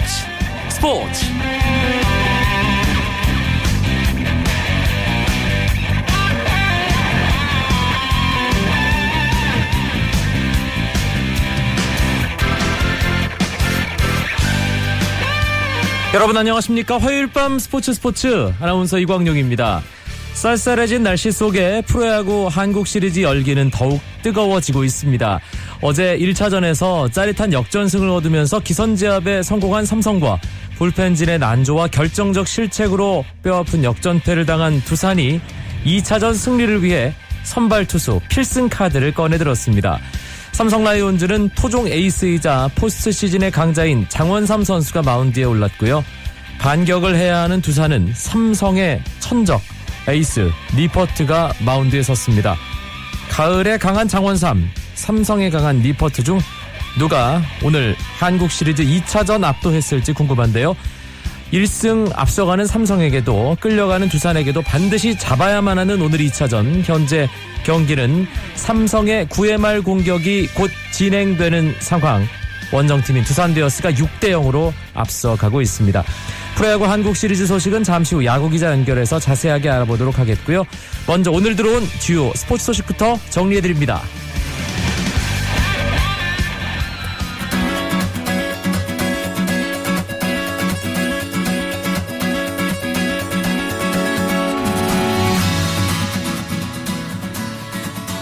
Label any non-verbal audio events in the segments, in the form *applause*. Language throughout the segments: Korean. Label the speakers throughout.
Speaker 1: 스포츠 스포츠. 여러분 안녕하십니까? 화요일 밤 스포츠 스포츠. 아나운서 이광용입니다. 쌀쌀해진 날씨 속에 프로야구 한국 시리즈 열기는 더욱 뜨거워지고 있습니다. 어제 1차전에서 짜릿한 역전승을 얻으면서 기선제압에 성공한 삼성과 불펜진의 난조와 결정적 실책으로 뼈아픈 역전패를 당한 두산이 2차전 승리를 위해 선발 투수 필승 카드를 꺼내들었습니다. 삼성 라이온즈는 토종 에이스이자 포스트 시즌의 강자인 장원삼 선수가 마운드에 올랐고요. 반격을 해야 하는 두산은 삼성의 천적 에이스 니퍼트가 마운드에 섰습니다. 가을에 강한 장원삼, 삼성에 강한 니퍼트 중 누가 오늘 한국 시리즈 2차전 압도했을지 궁금한데요. 1승 앞서가는 삼성에게도 끌려가는 두산에게도 반드시 잡아야만 하는 오늘 2차전 현재 경기는 삼성의 9회 말 공격이 곧 진행되는 상황 원정팀인 두산 베어스가 6대 0으로 앞서가고 있습니다. 프로야구 한국 시리즈 소식은 잠시 후 야구 기자 연결해서 자세하게 알아보도록 하겠고요. 먼저 오늘 들어온 주요 스포츠 소식부터 정리해드립니다.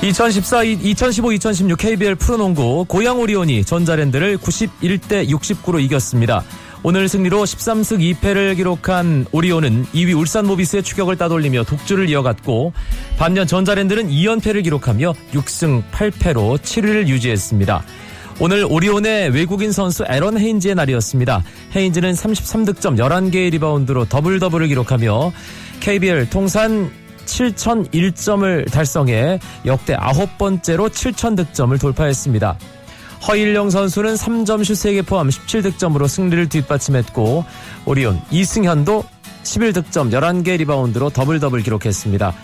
Speaker 1: (2014) (2015) (2016) KBL 프로농구 고양 오리온이 전자랜드를 (91대 69로) 이겼습니다. 오늘 승리로 13승 2패를 기록한 오리온은 2위 울산 모비스의 추격을 따돌리며 독주를 이어갔고 반면 전자랜드는 2연패를 기록하며 6승 8패로 7위를 유지했습니다. 오늘 오리온의 외국인 선수 에런 헤인즈의 날이었습니다. 헤인즈는 33득점 11개의 리바운드로 더블 더블을 기록하며 KBL 통산 7,001점을 달성해 역대 아홉 번째로 7,000득점을 돌파했습니다. 허일영 선수는 3점 슛 3개 포함 17득점으로 승리를 뒷받침했고 오리온 이승현도 11득점 11개 리바운드로 더블 더블 기록했습니다.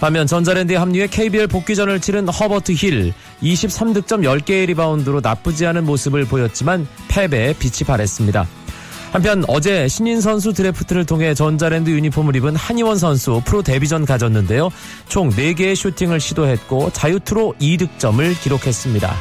Speaker 1: 반면 전자랜드에 합류해 KBL 복귀전을 치른 허버트 힐 23득점 10개의 리바운드로 나쁘지 않은 모습을 보였지만 패배에 빛이 바랬습니다. 한편 어제 신인 선수 드래프트를 통해 전자랜드 유니폼을 입은 한희원 선수 프로 데뷔전 가졌는데요. 총 4개의 슈팅을 시도했고 자유투로 2득점을 기록했습니다.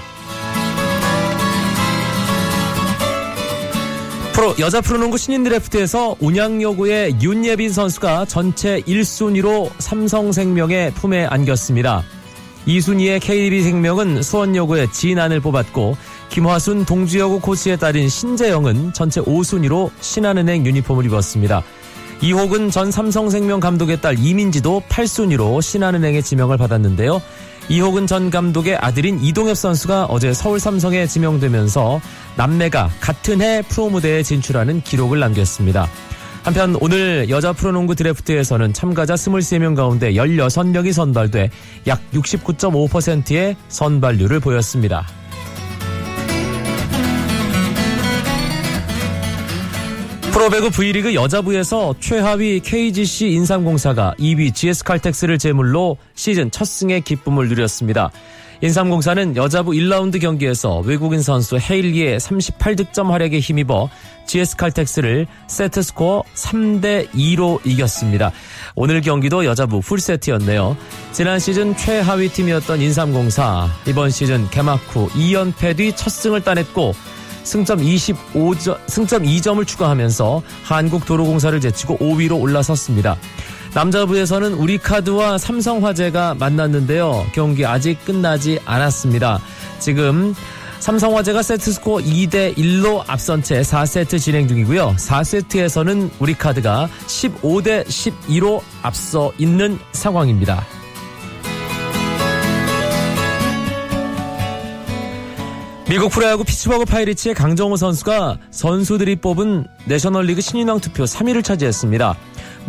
Speaker 1: 프로 여자 프로농구 신인 드래프트에서 운양여고의 윤예빈 선수가 전체 1순위로 삼성생명의 품에 안겼습니다. 2순위의 KB생명은 수원여고의 진안을 뽑았고 김화순 동주여고 코치의 딸인 신재영은 전체 5순위로 신한은행 유니폼을 입었습니다. 이호근 전 삼성생명 감독의 딸 이민지도 8순위로 신한은행의 지명을 받았는데요. 이호근 전 감독의 아들인 이동엽 선수가 어제 서울 삼성에 지명되면서 남매가 같은 해 프로 무대에 진출하는 기록을 남겼습니다. 한편 오늘 여자 프로농구 드래프트에서는 참가자 23명 가운데 16명이 선발돼 약 69.5%의 선발률을 보였습니다. 프로배구 V리그 여자부에서 최하위 KGC 인삼공사가 2위 GS칼텍스를 제물로 시즌 첫 승의 기쁨을 누렸습니다. 인삼공사는 여자부 1라운드 경기에서 외국인 선수 헤일리의 38득점 활약에 힘입어 GS칼텍스를 세트 스코어 3대 2로 이겼습니다. 오늘 경기도 여자부 풀세트였네요. 지난 시즌 최하위 팀이었던 인삼공사 이번 시즌 개막 후 2연패 뒤 첫 승을 따냈고 승점 25점, 승점 2점을 추가하면서 한국도로공사를 제치고 5위로 올라섰습니다. 남자부에서는 우리카드와 삼성화재가 만났는데요. 경기 아직 끝나지 않았습니다. 지금 삼성화재가 세트스코어 2대 1로 앞선 채 4세트 진행 중이고요. 4세트에서는 우리카드가 15대 12로 앞서 있는 상황입니다. 미국 프로야구 피츠버그 파이리츠의 강정호 선수가 선수들이 뽑은 내셔널리그 신인왕 투표 3위를 차지했습니다.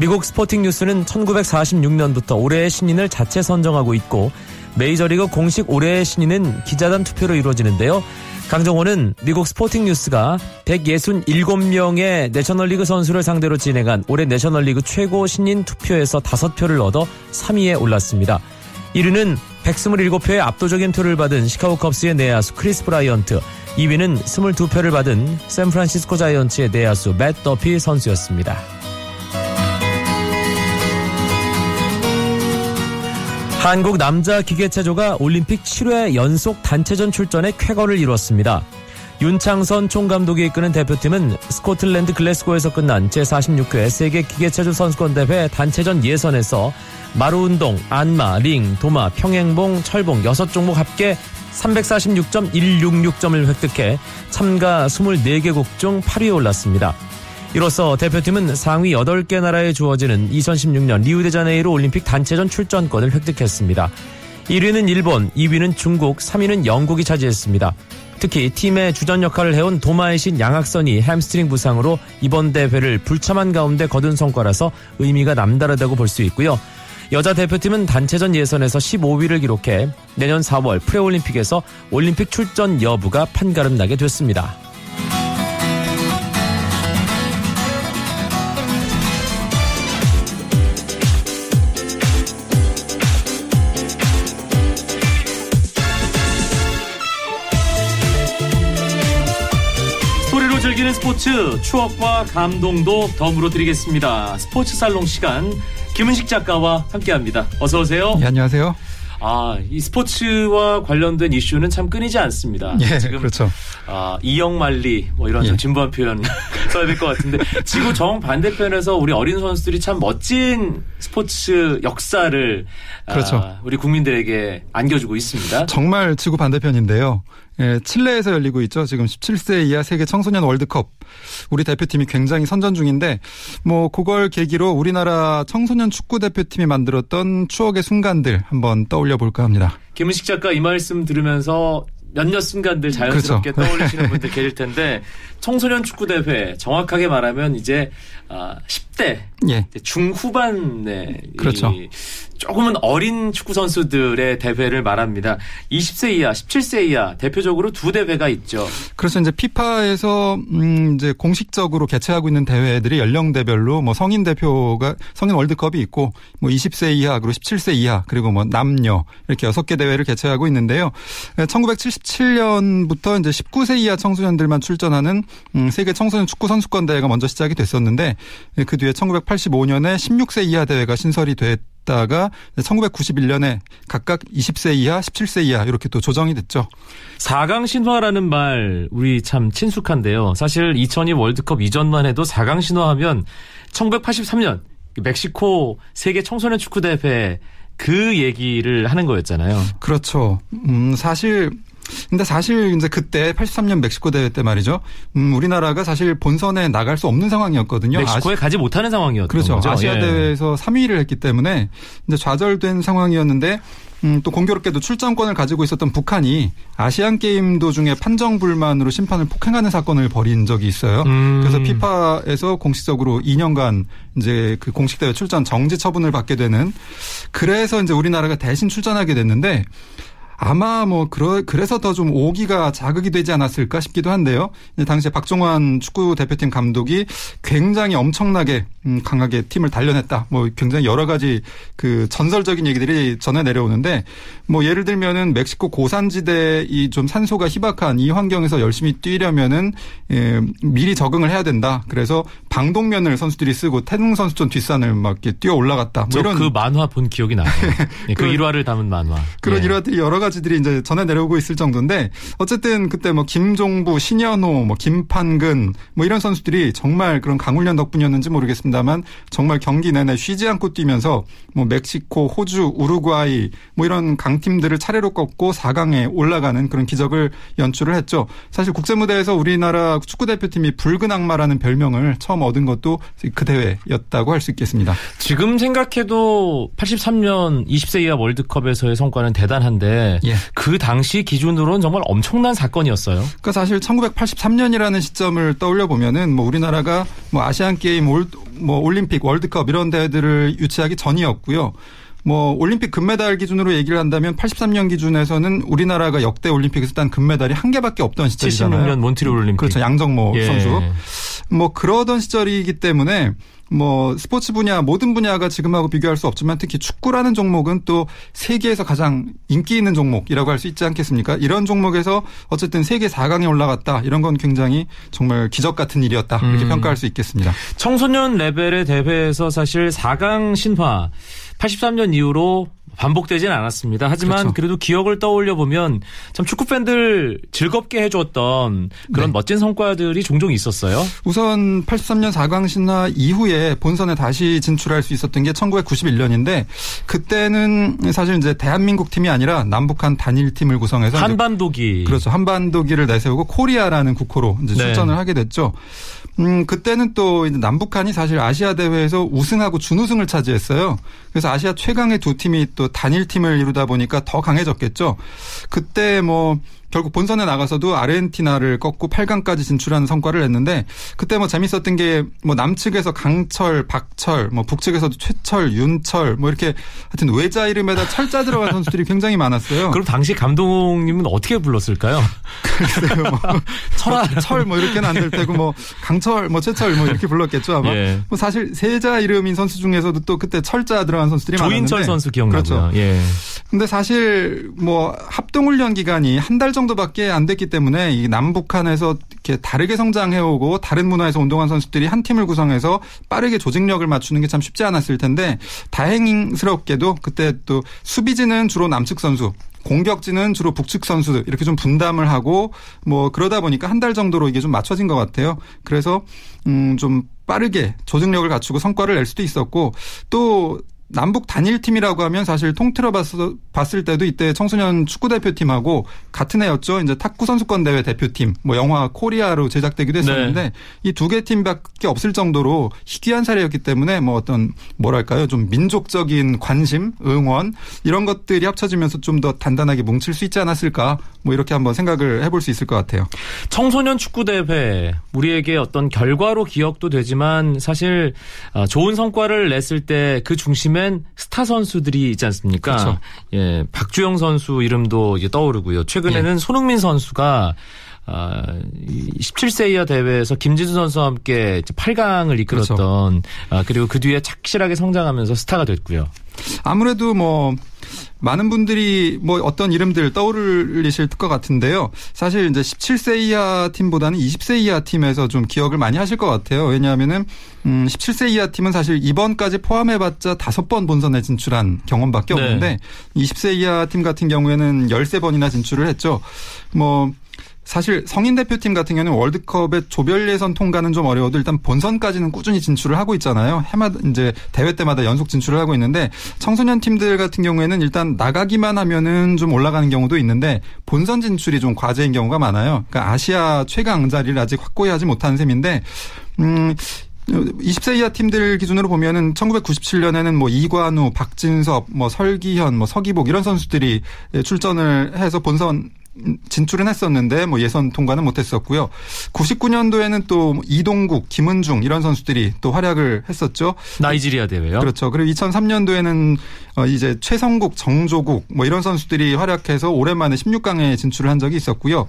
Speaker 1: 미국 스포팅 뉴스는 1946년부터 올해의 신인을 자체 선정하고 있고 메이저리그 공식 올해의 신인은 기자단 투표로 이루어지는데요. 강정호는 미국 스포팅 뉴스가 167명의 내셔널리그 선수를 상대로 진행한 올해 내셔널리그 최고 신인 투표에서 5표를 얻어 3위에 올랐습니다. 1위는 127표의 압도적인 표를 받은 시카고 컵스의 내야수 크리스 브라이언트, 2위는 22표를 받은 샌프란시스코 자이언츠의 내야수 맷 더피 선수였습니다. 한국 남자 기계체조가 올림픽 7회 연속 단체전 출전의 쾌거를 이뤘습니다. 윤창선 총감독이 이끄는 대표팀은 스코틀랜드 글래스고에서 끝난 제46회 세계 기계체조 선수권 대회 단체전 예선에서 마루운동, 안마, 링, 도마, 평행봉, 철봉 6종목 합계 346.166점을 획득해 참가 24개국 중 8위에 올랐습니다. 이로써 대표팀은 상위 8개 나라에 주어지는 2016년 리우데자네이루 올림픽 단체전 출전권을 획득했습니다. 1위는 일본, 2위는 중국, 3위는 영국이 차지했습니다. 특히 팀의 주전 역할을 해온 도마의 신 양학선이 햄스트링 부상으로 이번 대회를 불참한 가운데 거둔 성과라서 의미가 남다르다고 볼 수 있고요. 여자 대표팀은 단체전 예선에서 15위를 기록해 내년 4월 프레올림픽에서 올림픽 출전 여부가 판가름 나게 됐습니다. 즐기는 스포츠 추억과 감동도 덤으로 드리겠습니다. 스포츠 살롱 시간 김은식 작가와 함께합니다. 어서 오세요.
Speaker 2: 예, 안녕하세요.
Speaker 1: 아, 이 스포츠와 관련된 이슈는 참 끊이지 않습니다.
Speaker 2: 예, 그렇죠.
Speaker 1: 아, 이영만리 뭐 이런 좀
Speaker 2: 예.
Speaker 1: 진부한 표현 *laughs* 써야 될 것 같은데 지구 정 반대편에서 우리 어린 선수들이 참 멋진 스포츠 역사를
Speaker 2: 그렇죠.
Speaker 1: 아, 우리 국민들에게 안겨주고 있습니다.
Speaker 2: 정말 지구 반대편인데요. 예, 칠레에서 열리고 있죠. 지금 17세 이하 세계 청소년 월드컵. 우리 대표팀이 굉장히 선전 중인데 뭐 그걸 계기로 우리나라 청소년 축구 대표팀이 만들었던 추억의 순간들 한번 떠올려 볼까 합니다.
Speaker 1: 김은식 작가 이 말씀 들으면서 몇몇 순간들 자연스럽게
Speaker 2: 그렇죠.
Speaker 1: 떠올리시는 *laughs* 분들 계실 텐데 청소년 축구 대회 정확하게 말하면 이제 아, 10대
Speaker 2: 예.
Speaker 1: 중후반에
Speaker 2: 그렇죠.
Speaker 1: 이 조금은 어린 축구 선수들의 대회를 말합니다. 20세 이하, 17세 이하 대표적으로 두 대회가 있죠.
Speaker 2: 그래서 이제 피파에서 음 이제 공식적으로 개최하고 있는 대회들이 연령대별로 뭐 성인 대표가 성인 월드컵이 있고 뭐 20세 이하 그리고 17세 이하 그리고 뭐 남녀 이렇게 여섯 개 대회를 개최하고 있는데요. 1977년부터 이제 19세 이하 청소년들만 출전하는 음 세계 청소년 축구 선수권 대회가 먼저 시작이 됐었는데 그 뒤에 1985년에 16세 이하 대회가 신설이 됐 다가 1991년에 각각 20세 이하, 17세 이하 이렇게 또 조정이 됐죠.
Speaker 1: 4강 신화라는 말 우리 참 친숙한데요. 사실 2002 월드컵 이전만 해도 4강 신화하면 1983년 멕시코 세계 청소년 축구 대회 그 얘기를 하는 거였잖아요.
Speaker 2: 그렇죠. 음, 사실 근데 사실 이제 그때 83년 멕시코 대회 때 말이죠. 음, 우리나라가 사실 본선에 나갈 수 없는 상황이었거든요.
Speaker 1: 멕시코에
Speaker 2: 아시...
Speaker 1: 가지 못하는 상황이었던
Speaker 2: 그렇죠.
Speaker 1: 거죠.
Speaker 2: 아시아
Speaker 1: 예.
Speaker 2: 대회에서 3위를 했기 때문에 이제 좌절된 상황이었는데 음, 또 공교롭게도 출전권을 가지고 있었던 북한이 아시안 게임 도중에 판정 불만으로 심판을 폭행하는 사건을 벌인 적이 있어요.
Speaker 1: 음.
Speaker 2: 그래서 피파에서 공식적으로 2년간 이제 그 공식 대회 출전 정지 처분을 받게 되는 그래서 이제 우리나라가 대신 출전하게 됐는데 아마 뭐 그러, 그래서 더 좀 오기가 자극이 되지 않았을까 싶기도 한데요. 당시에 박종환 축구 대표팀 감독이 굉장히 엄청나게 음, 강하게 팀을 단련했다. 뭐 굉장히 여러 가지 그 전설적인 얘기들이 전해 내려오는데 뭐 예를 들면은 멕시코 고산지대 이 좀 산소가 희박한 이 환경에서 열심히 뛰려면은 예, 미리 적응을 해야 된다. 그래서 방독면을 선수들이 쓰고 태릉 선수촌 뒷산을 막 이렇게 뛰어 올라갔다. 뭐 이런
Speaker 1: 그 만화 본 기억이 나요. 네, *laughs* 그 일화를 담은 만화.
Speaker 2: 그런
Speaker 1: 예.
Speaker 2: 일화들이 여러 가지 들이 이제 전해 내려오고 있을 정도인데 어쨌든 그때 뭐 김종부, 신현호, 뭐 김판근 뭐 이런 선수들이 정말 그런 강훈련 덕분이었는지 모르겠습니다만 정말 경기 내내 쉬지 않고 뛰면서 뭐 멕시코, 호주, 우루과이 뭐 이런 강팀들을 차례로 꺾고 4강에 올라가는 그런 기적을 연출을 했죠. 사실 국제 무대에서 우리나라 축구 대표팀이 붉은 악마라는 별명을 처음 얻은 것도 그 대회였다고 할 수 있겠습니다.
Speaker 1: 지금 생각해도 83년 20세 이하 월드컵에서의 성과는 대단한데
Speaker 2: 예.
Speaker 1: 그 당시 기준으로는 정말 엄청난 사건이었어요.
Speaker 2: 그러니까 사실 1983년이라는 시점을 떠올려 보면은 뭐 우리나라가 뭐 아시안 게임 올, 뭐 올림픽 월드컵 이런 대회들을 유치하기 전이었고요. 뭐 올림픽 금메달 기준으로 얘기를 한다면 83년 기준에서는 우리나라가 역대 올림픽에서 딴 금메달이 한 개밖에 없던 시절이잖아요.
Speaker 1: 76년 몬트리올 올림픽.
Speaker 2: 그렇죠. 양정모
Speaker 1: 예.
Speaker 2: 선수. 뭐 그러던 시절이기 때문에 뭐 스포츠 분야 모든 분야가 지금하고 비교할 수 없지만 특히 축구라는 종목은 또 세계에서 가장 인기 있는 종목이라고 할 수 있지 않겠습니까? 이런 종목에서 어쨌든 세계 4강에 올라갔다 이런 건 굉장히 정말 기적 같은 일이었다 이렇게 음. 평가할 수 있겠습니다.
Speaker 1: 청소년 레벨의 대회에서 사실 4강 신화 83년 이후로 반복되진 않았습니다. 하지만 그렇죠. 그래도 기억을 떠올려 보면 참 축구 팬들 즐겁게 해줬던 그런 네. 멋진 성과들이 종종 있었어요.
Speaker 2: 우선 83년 4강 신화 이후에 본선에 다시 진출할 수 있었던 게 1991년인데 그때는 사실 이제 대한민국 팀이 아니라 남북한 단일 팀을 구성해서
Speaker 1: 한반도기
Speaker 2: 그렇죠 한반도기를 내세우고 코리아라는 국호로 이제 네. 출전을 하게 됐죠. 음, 그때는 또 남북한이 사실 아시아 대회에서 우승하고 준우승을 차지했어요. 그래서 아시아 최강의 두 팀이 또 단일 팀을 이루다 보니까 더 강해졌겠죠. 그때 뭐 결국 본선에 나가서도 아르헨티나를 꺾고 8강까지 진출하는 성과를 냈는데 그때 뭐 재밌었던 게 뭐 남측에서 강철, 박철, 뭐 북측에서도 최철, 윤철 뭐 이렇게 하여튼 외자 이름에다 철자 들어간 선수들이 굉장히 많았어요.
Speaker 1: 그럼 당시 감독님은 어떻게 불렀을까요?
Speaker 2: 글쎄요. 뭐 *laughs* 철아 철뭐 이렇게는 안 될 테고 뭐 강철, 뭐 최철 뭐 이렇게 불렀겠죠 아마. 예. 뭐 사실 세자 이름인 선수 중에서도 또 그때 철자 들어간 선수들이
Speaker 1: 많았는데 조인철 선수 기억나고요. 그렇죠. 예.
Speaker 2: 근데 사실 뭐 합동 훈련 기간이 한 달 정도 밖에 안 됐기 때문에 이 남북한에서 이렇게 다르게 성장해오고 다른 문화에서 운동한 선수들이 한 팀을 구성해서 빠르게 조직력을 맞추는 게 참 쉽지 않았을 텐데 다행스럽게도 그때 또 수비진은 주로 남측 선수 공격진은 주로 북측 선수들 이렇게 좀 분담을 하고 뭐 그러다 보니까 한 달 정도로 이게 좀 맞춰진 것 같아요. 그래서 음좀 빠르게 조직력을 갖추고 성과를 낼 수도 있었고 또 남북 단일팀이라고 하면 사실 통틀어 봤을, 때도 이때 청소년 축구 대표팀하고 같은 해였죠. 이제 탁구 선수권 대회 대표팀, 뭐 영화 코리아로 제작되기도 했었는데 네. 이두 개 팀밖에 없을 정도로 희귀한 사례였기 때문에 뭐 어떤 뭐랄까요, 좀 민족적인 관심, 응원 이런 것들이 합쳐지면서 좀 더 단단하게 뭉칠 수 있지 않았을까, 뭐 이렇게 한번 생각을 해볼 수 있을 것 같아요.
Speaker 1: 청소년 축구 대회 우리에게 어떤 결과로 기억도 되지만 사실 어, 좋은 성과를 냈을 때 그 중심에 보면 스타 선수들이 있지 않습니까? 그렇죠. 예, 박주영 선수 이름도 떠오르고요. 최근에는 예. 손흥민 선수가 아, 17세 이하 대회에서 김진수 선수와 함께 8강을 이끌었던 그렇죠. 아, 그리고 그 뒤에 착실하게 성장하면서 스타가 됐고요.
Speaker 2: 아무래도 뭐 많은 분들이 뭐 어떤 이름들 떠올리실 것 같은데요. 사실 이제 17세 이하 팀보다는 20세 이하 팀에서 좀 기억을 많이 하실 것 같아요. 왜냐하면은 음 17세 이하 팀은 사실 이번까지 포함해봤자 다섯 번 본선에 진출한 경험밖에 네. 없는데 20세 이하 팀 같은 경우에는 13번이나 진출을 했죠. 뭐 사실 성인 대표팀 같은 경우는 월드컵의 조별 예선 통과는 좀 어려워도 일단 본선까지는 꾸준히 진출을 하고 있잖아요. 해마다 이제 대회 때마다 연속 진출을 하고 있는데 청소년 팀들 같은 경우에는 일단 나가기만 하면은 좀 올라가는 경우도 있는데 본선 진출이 좀 과제인 경우가 많아요. 그러니까 아시아 최강 자리를 아직 확고히 하지 못한 셈인데 음 20세 이하 팀들 기준으로 보면은 1997년에는 뭐 이관우, 박진섭, 뭐 설기현, 뭐 서기복 이런 선수들이 출전을 해서 본선 진출은 했었는데 뭐 예선 통과는 못했었고요. 99년도에는 또 이동국, 김은중 이런 선수들이 또 활약을 했었죠.
Speaker 1: 나이지리아 대회요.
Speaker 2: 그렇죠. 그리고 2003년도에는 어 이제 최성국, 정조국 뭐 이런 선수들이 활약해서 오랜만에 16강에 진출을 한 적이 있었고요.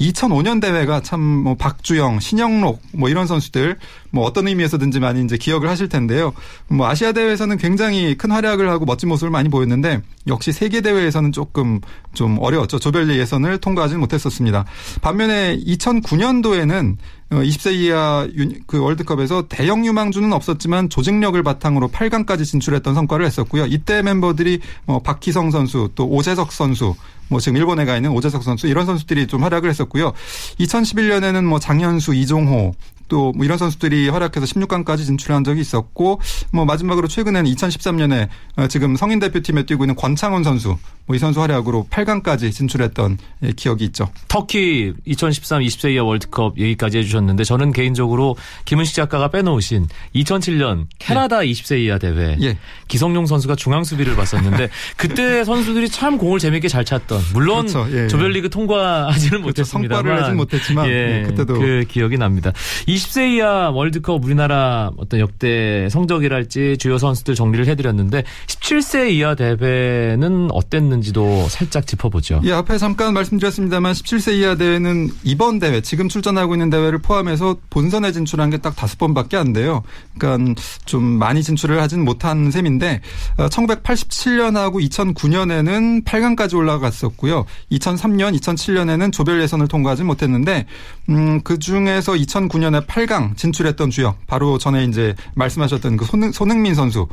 Speaker 2: 2005년 대회가 참 뭐 박주영, 신영록 뭐 이런 선수들 뭐 어떤 의미에서든지 많이 이제 기억을 하실 텐데요. 뭐 아시아 대회에서는 굉장히 큰 활약을 하고 멋진 모습을 많이 보였는데 역시 세계 대회에서는 조금 좀 어려웠죠. 조별리 예선을 통과하지는 못했었습니다. 반면에 2009년도에는 20세 어, 이하 그 월드컵에서 대형 유망주는 없었지만 조직력을 바탕으로 8강까지 진출했던 성과를 했었고요. 이때 멤버들이 뭐 박희성 선수 또 오재석 선수 뭐 지금 일본에 가 있는 오재석 선수 이런 선수들이 좀 활약을 했었고요. 2011년에는 뭐 장현수, 이종호 또 뭐 이런 선수들이 활약해서 16강까지 진출한 적이 있었고 뭐 마지막으로 최근에는 2013년에 어, 지금 성인 대표팀에 뛰고 있는 권창훈 선수 뭐 이 선수 활약으로 8강까지 진출했던 예, 기억이 있죠.
Speaker 1: 터키 2013 20세 이하 월드컵 얘기까지 해주셨는데 저는 개인적으로 김은식 작가가 빼놓으신 2007년 캐나다 예. 20세 이하 대회 예. 기성용 선수가 중앙 수비를 봤었는데 *laughs* 그때 선수들이 참 공을 재밌게 잘 찼던 물론 그렇죠. 예. 조별리그 통과하지는 그렇죠. 못했습니다만
Speaker 2: 성과를 내진 못했지만 예, 그때도
Speaker 1: 그 기억이 납니다. 20세 이하 월드컵 우리나라 어떤 역대 성적이랄지 주요 선수들 정리를 해드렸는데 17세 이하 대회는 어땠는지도 살짝 짚어보죠.
Speaker 2: 예, 앞에 잠깐 말씀드렸습니다만 17세 이하 대회는 이번 대회 지금 출전하고 있는 대회를 포함해서 본선에 진출한 게 딱 다섯 번밖에 안 돼요. 그러니까 좀 많이 진출을 하진 못한 셈인데 1987년하고 어, 2009년에는 8강까지 올라갔었고요. 2003년, 2007년에는 조별 예선을 통과하지 못했는데 음, 그 중에서 2009년에 8강 진출했던 주역 바로 전에 이제 말씀하셨던 그 손흥, 손흥민 선수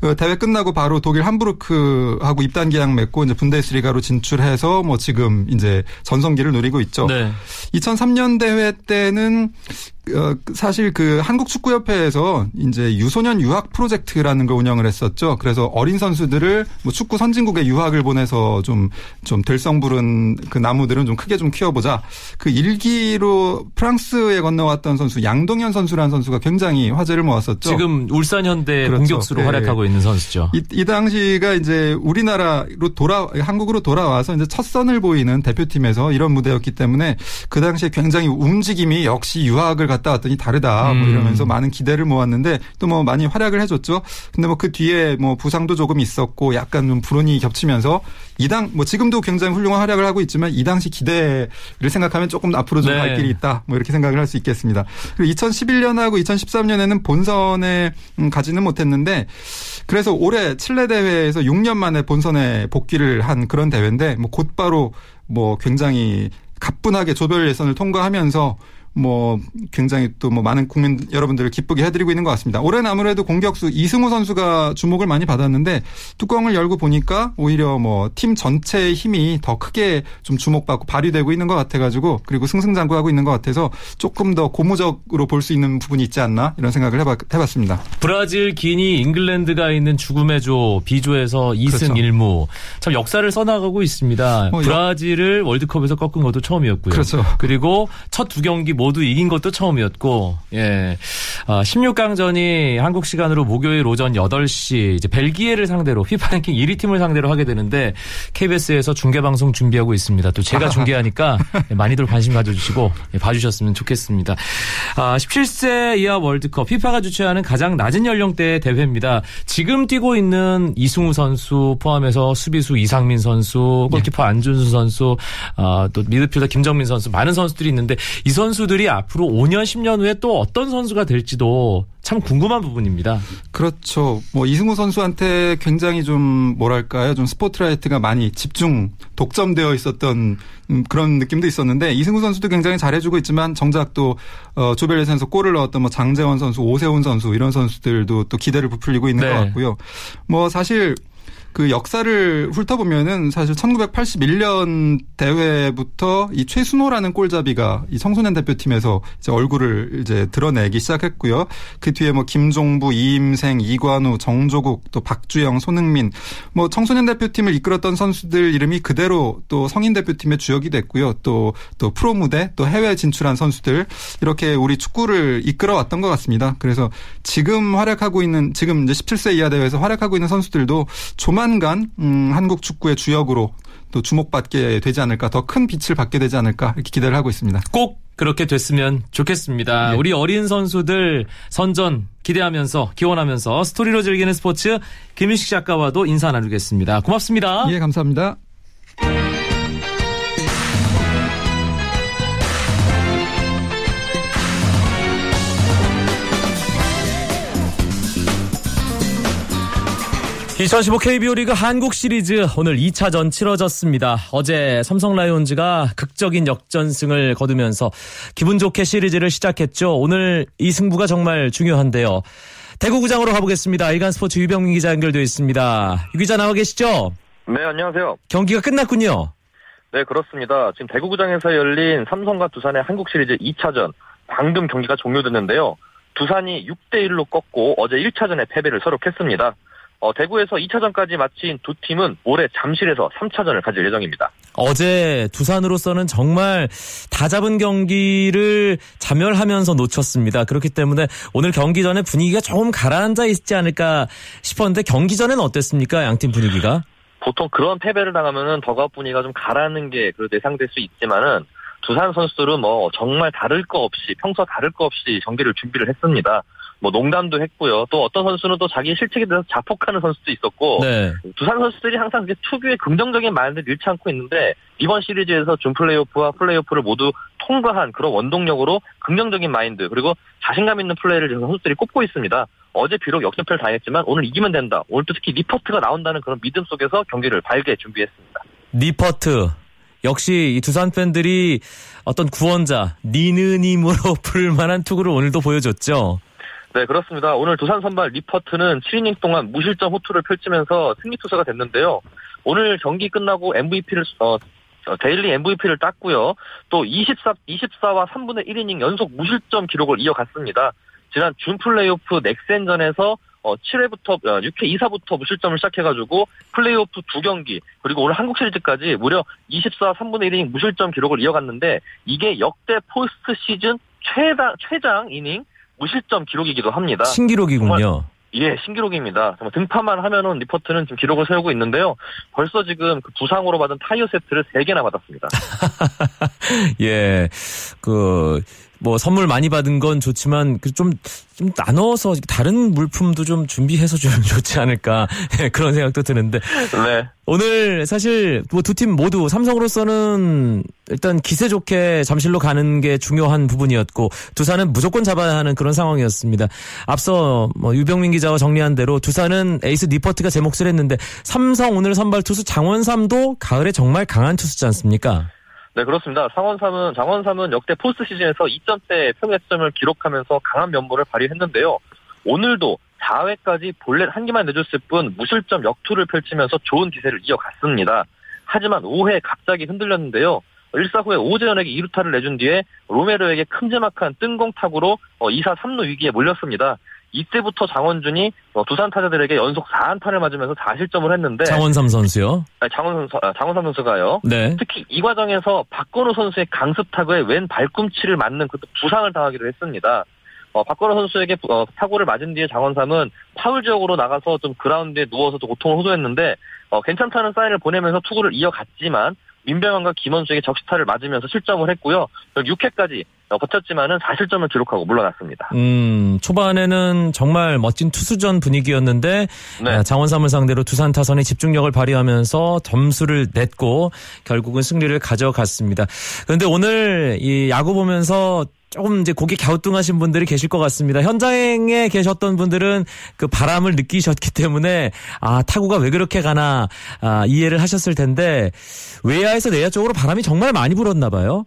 Speaker 2: 그 대회 끝나고 바로 독일 함부르크하고 입단 계약 맺고 이제 분데스리가로 진출해서 뭐 지금 이제 전성기를 누리고 있죠. 네. 2003년 대회 때는 어, 사실 그 한국축구협회에서 이제 유소년 유학 프로젝트라는 걸 운영을 했었죠. 그래서 어린 선수들을 뭐 축구 선진국에 유학을 보내서 좀, 좀 들성 부른 그 나무들은 좀 크게 좀 키워보자. 그 일기로 프랑스에 건너왔던 선수 양동현 선수라는 선수가 굉장히 화제를 모았었죠.
Speaker 1: 지금 울산 현대 그렇죠. 공격수로 네. 활약하고 있는 선수죠.
Speaker 2: 이, 이 당시가 이제 우리나라로 돌아, 한국으로 돌아와서 이제 첫 선을 보이는 대표팀에서 이런 무대였기 때문에 그 당시에 굉장히 움직임이 역시 유학을 갔다 왔더니 다르다 뭐 음. 이러면서 많은 기대를 모았는데 또 뭐 많이 활약을 해줬죠. 근데 뭐 그 뒤에 뭐 부상도 조금 있었고 약간 좀 불운이 겹치면서 이 당 뭐 지금도 굉장히 훌륭한 활약을 하고 있지만 이 당시 기대를 생각하면 조금 앞으로 좀갈 네. 길이 있다 뭐 이렇게 생각을 할 수 있겠습니다. 그리고 2011년하고 2013년에는 본선에 음, 가지는 못했는데 그래서 올해 칠레 대회에서 6년 만에 본선에 복귀를 한 그런 대회인데 뭐 곧바로 뭐 굉장히 가뿐하게 조별 예선을 통과하면서 뭐 굉장히 또 뭐 많은 국민 여러분들을 기쁘게 해드리고 있는 것 같습니다. 올해는 아무래도 공격수 이승우 선수가 주목을 많이 받았는데 뚜껑을 열고 보니까 오히려 뭐 팀 전체의 힘이 더 크게 좀 주목받고 발휘되고 있는 것 같아가지고 그리고 승승장구하고 있는 것 같아서 조금 더 고무적으로 볼 수 있는 부분이 있지 않나 이런 생각을 해봤, 해봤습니다.
Speaker 1: 브라질, 기니, 잉글랜드가 있는 죽음의 조 B조에서 2승 그렇죠. 1무 참 역사를 써나가고 있습니다. 어, 브라질을 월드컵에서 꺾은 것도 처음이었고요. 그렇죠. 그리고 첫 두 경기 모 모두 이긴 것도 처음이었고, 예. 아, 16강전이 한국 시간으로 목요일 오전 8시 이제 벨기에를 상대로 피파 랭킹 1위 팀을 상대로 하게 되는데 KBS에서 중계 방송 준비하고 있습니다. 또 제가 중계하니까 *laughs* 많이들 관심 가져주시고 예, 봐주셨으면 좋겠습니다. 아, 17세 이하 월드컵 피파가 주최하는 가장 낮은 연령대의 대회입니다. 지금 뛰고 있는 이승우 선수 포함해서 수비수 이상민 선수, 골키퍼 안준수 선수, 아, 또 미드필더 김정민 선수 많은 선수들이 있는데 이 선수들 선수들이 앞으로 5년, 10년 후에 또 어떤 선수가 될지도 참 궁금한 부분입니다.
Speaker 2: 그렇죠. 뭐 이승우 선수한테 굉장히 좀 뭐랄까요, 좀 스포트라이트가 많이 집중 독점되어 있었던 음, 그런 느낌도 있었는데 이승우 선수도 굉장히 잘해주고 있지만 정작 또 어, 조별 예선에서 골을 넣었던 뭐 장재원 선수, 오세훈 선수 이런 선수들도 또 기대를 부풀리고 있는 네. 것 같고요. 뭐 사실 그 역사를 훑어보면은 사실 1981년 대회부터 이 최순호라는 골잡이가 이 청소년 대표팀에서 이제 얼굴을 이제 드러내기 시작했고요. 그 뒤에 뭐 김종부, 이임생, 이관우, 정조국, 또 박주영, 손흥민 뭐 청소년 대표팀을 이끌었던 선수들 이름이 그대로 또 성인 대표팀의 주역이 됐고요. 또 또 프로 무대, 또 해외 진출한 선수들 이렇게 우리 축구를 이끌어왔던 것 같습니다. 그래서 지금 활약하고 있는 지금 이제 17세 이하 대회에서 활약하고 있는 선수들도 조만 조만간 음, 한국 축구의 주역으로 또 주목받게 되지 않을까 더 큰 빛을 받게 되지 않을까 이렇게 기대를 하고 있습니다.
Speaker 1: 꼭 그렇게 됐으면 좋겠습니다. 네. 우리 어린 선수들 선전 기대하면서 기원하면서 스토리로 즐기는 스포츠 김윤식 작가와도 인사 나누겠습니다. 고맙습니다.
Speaker 2: 예, 감사합니다.
Speaker 1: 2015 KBO 리그 한국 시리즈 오늘 2차전 치러졌습니다. 어제 삼성 라이온즈가 극적인 역전승을 거두면서 기분 좋게 시리즈를 시작했죠. 오늘 이 승부가 정말 중요한데요. 대구구장으로 가보겠습니다. 일간 스포츠 유병민 기자 연결되어 있습니다. 유 기자 나와 계시죠?
Speaker 3: 네, 안녕하세요.
Speaker 1: 경기가 끝났군요.
Speaker 3: 네, 그렇습니다. 지금 대구구장에서 열린 삼성과 두산의 한국 시리즈 2차전 방금 경기가 종료됐는데요. 두산이 6대 1로 꺾고 어제 1차전에 패배를 서록했습니다. 어, 대구에서 2차전까지 마친 두 팀은 올해 잠실에서 3차전을 가질 예정입니다.
Speaker 1: 어제 두산으로서는 정말 다 잡은 경기를 자멸하면서 놓쳤습니다. 그렇기 때문에 오늘 경기 전에 분위기가 조금 가라앉아 있지 않을까 싶었는데 경기 전에는 어땠습니까? 양팀 분위기가?
Speaker 3: 보통 그런 패배를 당하면은 더가 분위기가 좀 가라앉는 게 예상될 수 있지만은 두산 선수들은 뭐 정말 다를 거 없이 평소 다를 거 없이 경기를 준비를 했습니다. 뭐 농담도 했고요. 또 어떤 선수는 또 자기 실책에 대해서 자폭하는 선수도 있었고 네. 두산 선수들이 항상 그 특유의 긍정적인 마인드를 잃지 않고 있는데 이번 시리즈에서 준 플레이오프와 플레이오프를 모두 통과한 그런 원동력으로 긍정적인 마인드 그리고 자신감 있는 플레이를 지금 선수들이 꼽고 있습니다. 어제 비록 역전패를 당했지만 오늘 이기면 된다. 오늘 또 특히 니퍼트가 나온다는 그런 믿음 속에서 경기를 밝게 준비했습니다.
Speaker 1: 니퍼트. 역시 이 두산 팬들이 어떤 구원자 니느님으로 *laughs* 부를 만한 투구를 오늘도 보여줬죠.
Speaker 3: 네, 그렇습니다. 오늘 두산 선발 니퍼트는 7이닝 동안 무실점 호투를 펼치면서 승리 투수가 됐는데요. 오늘 경기 끝나고 MVP를 어, daily MVP를 땄고요. 또 24, 24와 3분의 1이닝 연속 무실점 기록을 이어갔습니다. 지난 준 플레이오프 넥센전에서 어, 7회부터 6회 2사부터 무실점을 시작해가지고 플레이오프 두 경기 그리고 오늘 한국 시리즈까지 무려 24 3분의 1이닝 무실점 기록을 이어갔는데 이게 역대 포스트 시즌 최다 최장 이닝 무실점 기록이기도 합니다.
Speaker 1: 신기록이군요.
Speaker 3: 예, 신기록입니다. 정말 등판만 하면은 리포트는 지금 기록을 세우고 있는데요. 벌써 지금 그 부상으로 받은 타이어 세트를 3개나 받았습니다. *laughs*
Speaker 1: 예, 그, 뭐 선물 많이 받은 건 좋지만 그좀좀 나눠서 다른 물품도 좀 준비해서 주면 *laughs* 좋지 않을까 예, 그런 생각도 드는데
Speaker 3: 네.
Speaker 1: 오늘 사실 뭐 두 팀 모두 삼성으로서는 일단 기세 좋게 잠실로 가는 게 중요한 부분이었고 두산은 무조건 잡아야 하는 그런 상황이었습니다. 앞서 뭐 유병민 기자와 정리한 대로 두산은 에이스 니퍼트가 제 몫을 했는데 삼성 오늘 선발 투수 장원삼도 가을에 정말 강한 투수지 않습니까?
Speaker 3: 네, 그렇습니다. 상원삼은, 장원삼은 역대 포스트 시즌에서 2점대 평균점을 기록하면서 강한 면모를 발휘했는데요. 오늘도 4회까지 볼넷 한 개만 내줬을 뿐 무실점 역투를 펼치면서 좋은 기세를 이어갔습니다. 하지만 5회 갑자기 흔들렸는데요. 1사 후에 오재원에게 2루타를 내준 뒤에 로메로에게 큼지막한 뜬공 타구로 2사 3루 위기에 몰렸습니다. 이때부터 장원준이 어, 두산 타자들에게 연속 4안타를 맞으면서 4실점을 했는데
Speaker 1: 장원삼 선수요?
Speaker 3: 아니, 장원 선수, 아, 장원삼 선수가요.
Speaker 1: 네.
Speaker 3: 특히 이 과정에서 박건우 선수의 강습 타구에 왼 발꿈치를 맞는 그 부상을 당하기도 했습니다. 어, 박건우 선수에게 어, 타구를 맞은 뒤에 장원삼은 파울 지역으로 나가서 좀 그라운드에 누워서 도 고통을 호소했는데 어, 괜찮다는 사인을 보내면서 투구를 이어갔지만 민병헌과 김원수에게 적시타를 맞으면서 실점을 했고요. 6회까지 어, 버텼지만은 4실점을 기록하고 물러났습니다.
Speaker 1: 음, 초반에는 정말 멋진 투수전 분위기였는데
Speaker 3: 네.
Speaker 1: 아, 장원삼을 상대로 두산 타선이 집중력을 발휘하면서 점수를 냈고 결국은 승리를 가져갔습니다. 그런데 오늘 이 야구 보면서 조금 이제 고개 갸우뚱하신 분들이 계실 것 같습니다. 현장에 계셨던 분들은 그 바람을 느끼셨기 때문에 아 타구가 왜 그렇게 가나 아, 이해를 하셨을 텐데 외야에서 내야 쪽으로 바람이 정말 많이 불었나 봐요.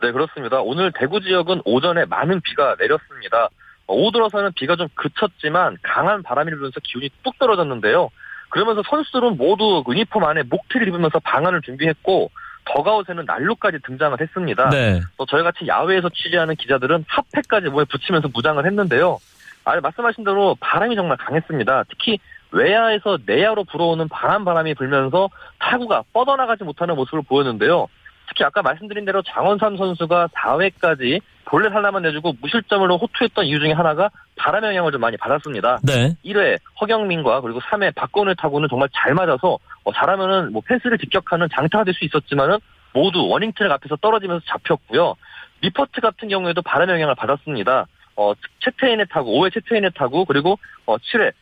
Speaker 3: 네, 그렇습니다. 오늘 대구 지역은 오전에 많은 비가 내렸습니다. 어, 오후 들어서는 비가 좀 그쳤지만 강한 바람이 불면서 기온이 뚝 떨어졌는데요. 그러면서 선수들은 모두 유니폼 안에 목티를 입으면서 방안을 준비했고 더가웃에는 난로까지 등장을 했습니다.
Speaker 1: 네.
Speaker 3: 또 저희같이 야외에서 취재하는 기자들은 핫팩까지 몸에 붙이면서 무장을 했는데요. 아, 말씀하신 대로 바람이 정말 강했습니다. 특히 외야에서 내야로 불어오는 바람 바람이 불면서 타구가 뻗어나가지 못하는 모습을 보였는데요. 특히 아까 말씀드린 대로 장원삼 선수가 4회까지 볼넷 하나만 내주고 무실점으로 호투했던 이유 중에 하나가 바람 영향을 좀 많이 받았습니다.
Speaker 1: 네.
Speaker 3: 1회 허경민과 그리고 3회 박건우 타구는 정말 잘 맞아서 어, 잘하면은 뭐 펜스를 직격하는 장타가 될 수 있었지만은 모두 워닝 트랙 앞에서 떨어지면서 잡혔고요. 니퍼트 같은 경우에도 바람 영향을 받았습니다. 어, 채태인의 타구, 5회 채태인의 타구, 그리고 어, 7회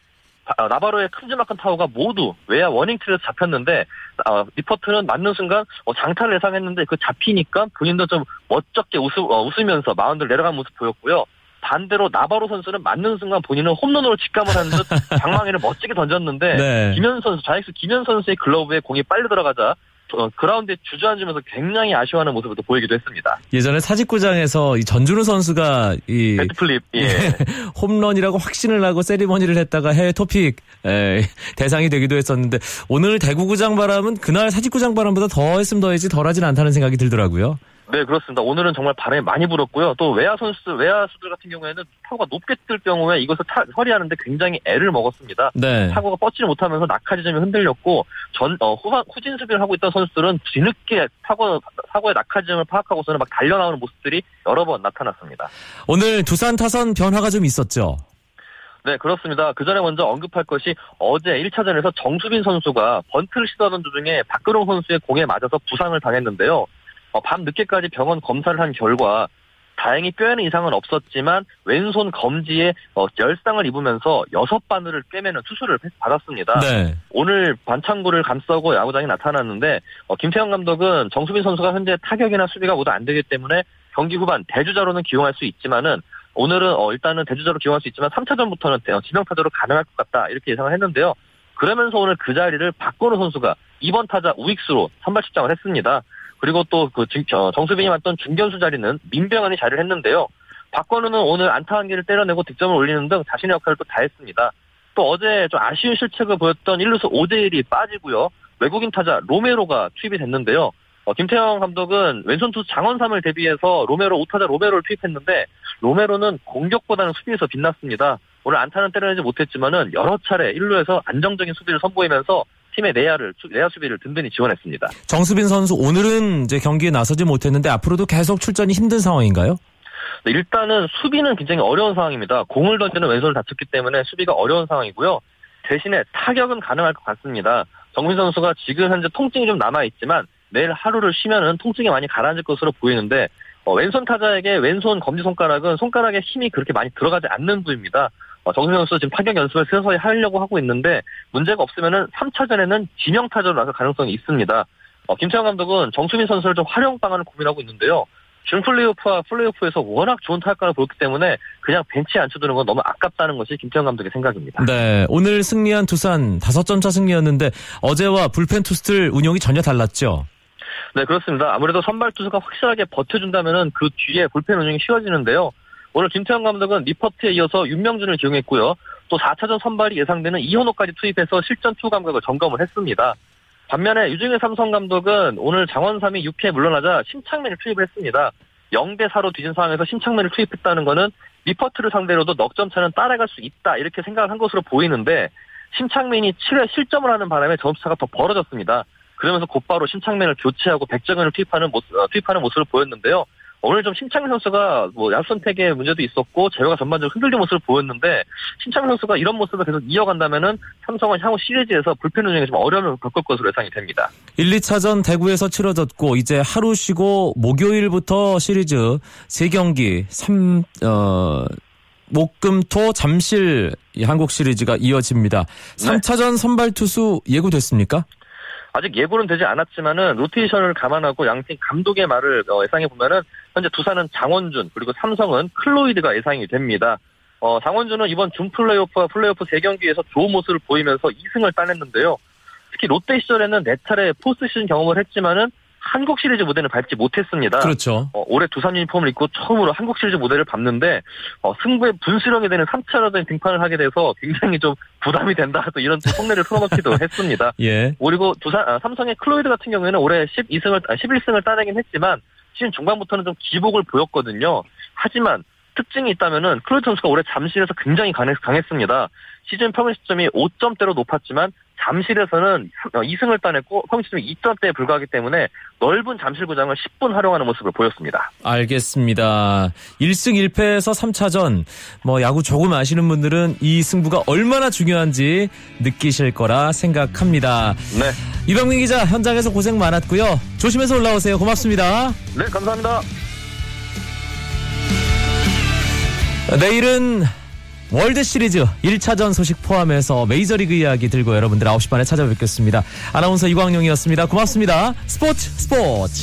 Speaker 3: 아, 나바로의 큼지막한 타구가 모두 외야 warning track에서 잡혔는데 어, 니퍼트는 맞는 순간 어, 장타를 예상했는데 그 잡히니까 본인도 좀 멋쩍게 웃으, 어, 웃으면서 마운드를 내려간 모습 보였고요. 반대로 나바로 선수는 맞는 순간 본인은 홈런으로 직감을 하는 듯 *laughs* 방망이를 멋지게 던졌는데
Speaker 1: 네.
Speaker 3: 김현수 선수, 좌익수 김현수 선수의 글러브에 공이 빨려 들어가자 어, 그라운드에 주저앉으면서 굉장히 아쉬워하는 모습을 또 보이기도 했습니다.
Speaker 1: 예전에 사직구장에서 이 전준우 선수가 이
Speaker 3: bat flip, 예. *laughs*
Speaker 1: 홈런이라고 확신을 하고 세리머니를 했다가 해외 토픽 에, 대상이 되기도 했었는데 오늘 대구구장 바람은 그날 사직구장 바람보다 더 했으면 더했지 덜하진 않다는 생각이 들더라고요.
Speaker 3: 네, 그렇습니다. 오늘은 정말 바람이 많이 불었고요. 또 외야 선수, 외야수들 같은 경우에는 타구가 높게 뜰 경우에 이것을 타, 처리하는데 굉장히 애를 먹었습니다.
Speaker 1: 네.
Speaker 3: 타구가 뻗지를 못하면서 낙하 지점이 흔들렸고 전 어, 후, 후진 수비를 하고 있던 선수들은 뒤늦게 타구 사고의 낙하 지점을 파악하고서는 막 달려 나오는 모습들이 여러 번 나타났습니다.
Speaker 1: 오늘 두산 타선 변화가 좀 있었죠.
Speaker 3: 네, 그렇습니다. 그 전에 먼저 언급할 것이 어제 1차전에서 정수빈 선수가 번트를 시도하던 도중에 박근홍 선수의 공에 맞아서 부상을 당했는데요. 어, 밤 늦게까지 병원 검사를 한 결과 다행히 뼈에는 이상은 없었지만 왼손 검지에 어, 열상을 입으면서 여섯 바늘을 꿰매는 수술을 받았습니다.
Speaker 1: 네.
Speaker 3: 오늘 반창고를 감싸고 야구장에 나타났는데 어, 김태형 감독은 정수빈 선수가 현재 타격이나 수비가 모두 안 되기 때문에 경기 후반 대주자로는 기용할 수 있지만은 오늘은 어, 일단은 대주자로 기용할 수 있지만 3차전부터는 지명타자로 가능할 것 같다 이렇게 예상을 했는데요. 그러면서 오늘 그 자리를 박건우 선수가 2번 타자 우익수로 선발 출장을 했습니다. 그리고 또그 어, 정수빈이 맡던 중견수 자리는 민병헌이 자리를 했는데요. 박건우는 오늘 안타 한 개를 때려내고 득점을 올리는 등 자신의 역할을 또 다 했습니다. 또 어제 좀 아쉬운 실책을 보였던 1루수 오데일이 빠지고요. 외국인 타자 로메로가 투입이 됐는데요. 어, 김태형 감독은 왼손 투수 장원삼을 대비해서 로메로 5타자 로메로를 투입했는데 로메로는 공격보다는 수비에서 빛났습니다. 오늘 안타는 때려내지 못했지만은 여러 차례 1루에서 안정적인 수비를 선보이면서 팀의 내야를 내야 수비를 든든히 지원했습니다.
Speaker 1: 정수빈 선수 오늘은 이제 경기에 나서지 못했는데 앞으로도 계속 출전이 힘든 상황인가요?
Speaker 3: 네, 일단은 수비는 굉장히 어려운 상황입니다. 공을 던지는 왼손을 다쳤기 때문에 수비가 어려운 상황이고요. 대신에 타격은 가능할 것 같습니다. 정민 선수가 지금 현재 통증이 좀 남아 있지만 내일 하루를 쉬면은 통증이 많이 가라앉을 것으로 보이는데 어, 왼손 타자에게 왼손 검지 손가락은 손가락에 힘이 그렇게 많이 들어가지 않는 부위입니다. 어, 정승 선수 지금 타격 연습을 서서히 하려고 하고 있는데 문제가 없으면은 3차전에는 지명 타자로 나설 가능성이 있습니다. 어, 김태형 감독은 정수민 선수를 좀 활용 방안을 고민하고 있는데요. 준 플레이오프와 플레이오프에서 워낙 좋은 타격감을 보였기 때문에 그냥 벤치에 앉혀두는 건 너무 아깝다는 것이 김태형 감독의 생각입니다.
Speaker 1: 네, 오늘 승리한 두산 5점 차 승리였는데 어제와 불펜 투수들 운영이 전혀 달랐죠?
Speaker 3: 네, 그렇습니다. 아무래도 선발 투수가 확실하게 버텨준다면은 그 뒤에 불펜 운영이 쉬워지는데요. 오늘 김태형 감독은 니퍼트에 이어서 윤명준을 기용했고요. 또 4차전 선발이 예상되는 이현호까지 투입해서 실전 투 감각을 점검을 했습니다. 반면에 류중일 삼성 감독은 오늘 장원삼이 6회에 물러나자 심창민을 투입을 했습니다. 0대 4로 뒤진 상황에서 심창민을 투입했다는 것은 리퍼트를 상대로도 넉점 차는 따라갈 수 있다 이렇게 생각을 한 것으로 보이는데 심창민이 7회 실점을 하는 바람에 점수차가 더 벌어졌습니다. 그러면서 곧바로 심창민을 교체하고 백정현을 투입하는 모습, 어, 투입하는 모습을 보였는데요. 오늘 좀 신창민 선수가 뭐 야선택의 문제도 있었고 제어가 전반적으로 흔들린 모습을 보였는데 신창민 선수가 이런 모습을 계속 이어간다면은 삼성은 향후 시리즈에서 불펜 운영에 좀 어려움을 겪을 것으로 예상이 됩니다.
Speaker 1: 1, 2차전 대구에서 치러졌고 이제 하루 쉬고 목요일부터 시리즈 3경기 3 어, 목금토 잠실 한국 시리즈가 이어집니다. 3차전 선발 투수 예고됐습니까?
Speaker 3: 아직 예고는 되지 않았지만은 로테이션을 감안하고 양팀 감독의 말을 어, 예상해 보면은 현재 두산은 장원준 그리고 삼성은 클로이드가 예상이 됩니다. 어, 장원준은 이번 준 플레이오프와 플레이오프 3경기에서 좋은 모습을 보이면서 2승을 따냈는데요. 특히 롯데 시절에는 4차례 포스트 시즌 경험을 했지만은 한국 시리즈 무대는 밟지 못했습니다.
Speaker 1: 그렇죠.
Speaker 3: 어, 올해 두산 유니폼을 입고 처음으로 한국 시리즈 무대를 밟는데 어, 승부에 분수령이 되는 3차전에 등판을 하게 돼서 굉장히 좀 부담이 된다 또 이런 속내를 풀어놓기도 *laughs* 했습니다.
Speaker 1: 예.
Speaker 3: 그리고 두산 아, 삼성의 클로이드 같은 경우에는 올해 12승을 아, 11승을 따내긴 했지만 시즌 중반부터는 좀 기복을 보였거든요. 하지만 특징이 있다면은 클로이드 선수가 올해 잠실에서 굉장히 강했, 강했습니다. 시즌 평균 자책점이 5점대로 높았지만 잠실에서는 2승을 어, 따냈고 평시점이 2점대에 불과하기 때문에 넓은 잠실구장을 10분 활용하는 모습을 보였습니다.
Speaker 1: 알겠습니다. 1승 1패에서 3차전 뭐 야구 조금 아시는 분들은 이 승부가 얼마나 중요한지 느끼실 거라 생각합니다.
Speaker 3: 네.
Speaker 1: 이병민 기자 현장에서 고생 많았고요. 조심해서 올라오세요. 고맙습니다.
Speaker 3: 네, 감사합니다.
Speaker 1: 내일은 월드 시리즈 1차전 소식 포함해서 메이저리그 이야기 들고 여러분들 9시 반에 찾아뵙겠습니다. 아나운서 이광용이었습니다. 고맙습니다. 스포츠 스포츠.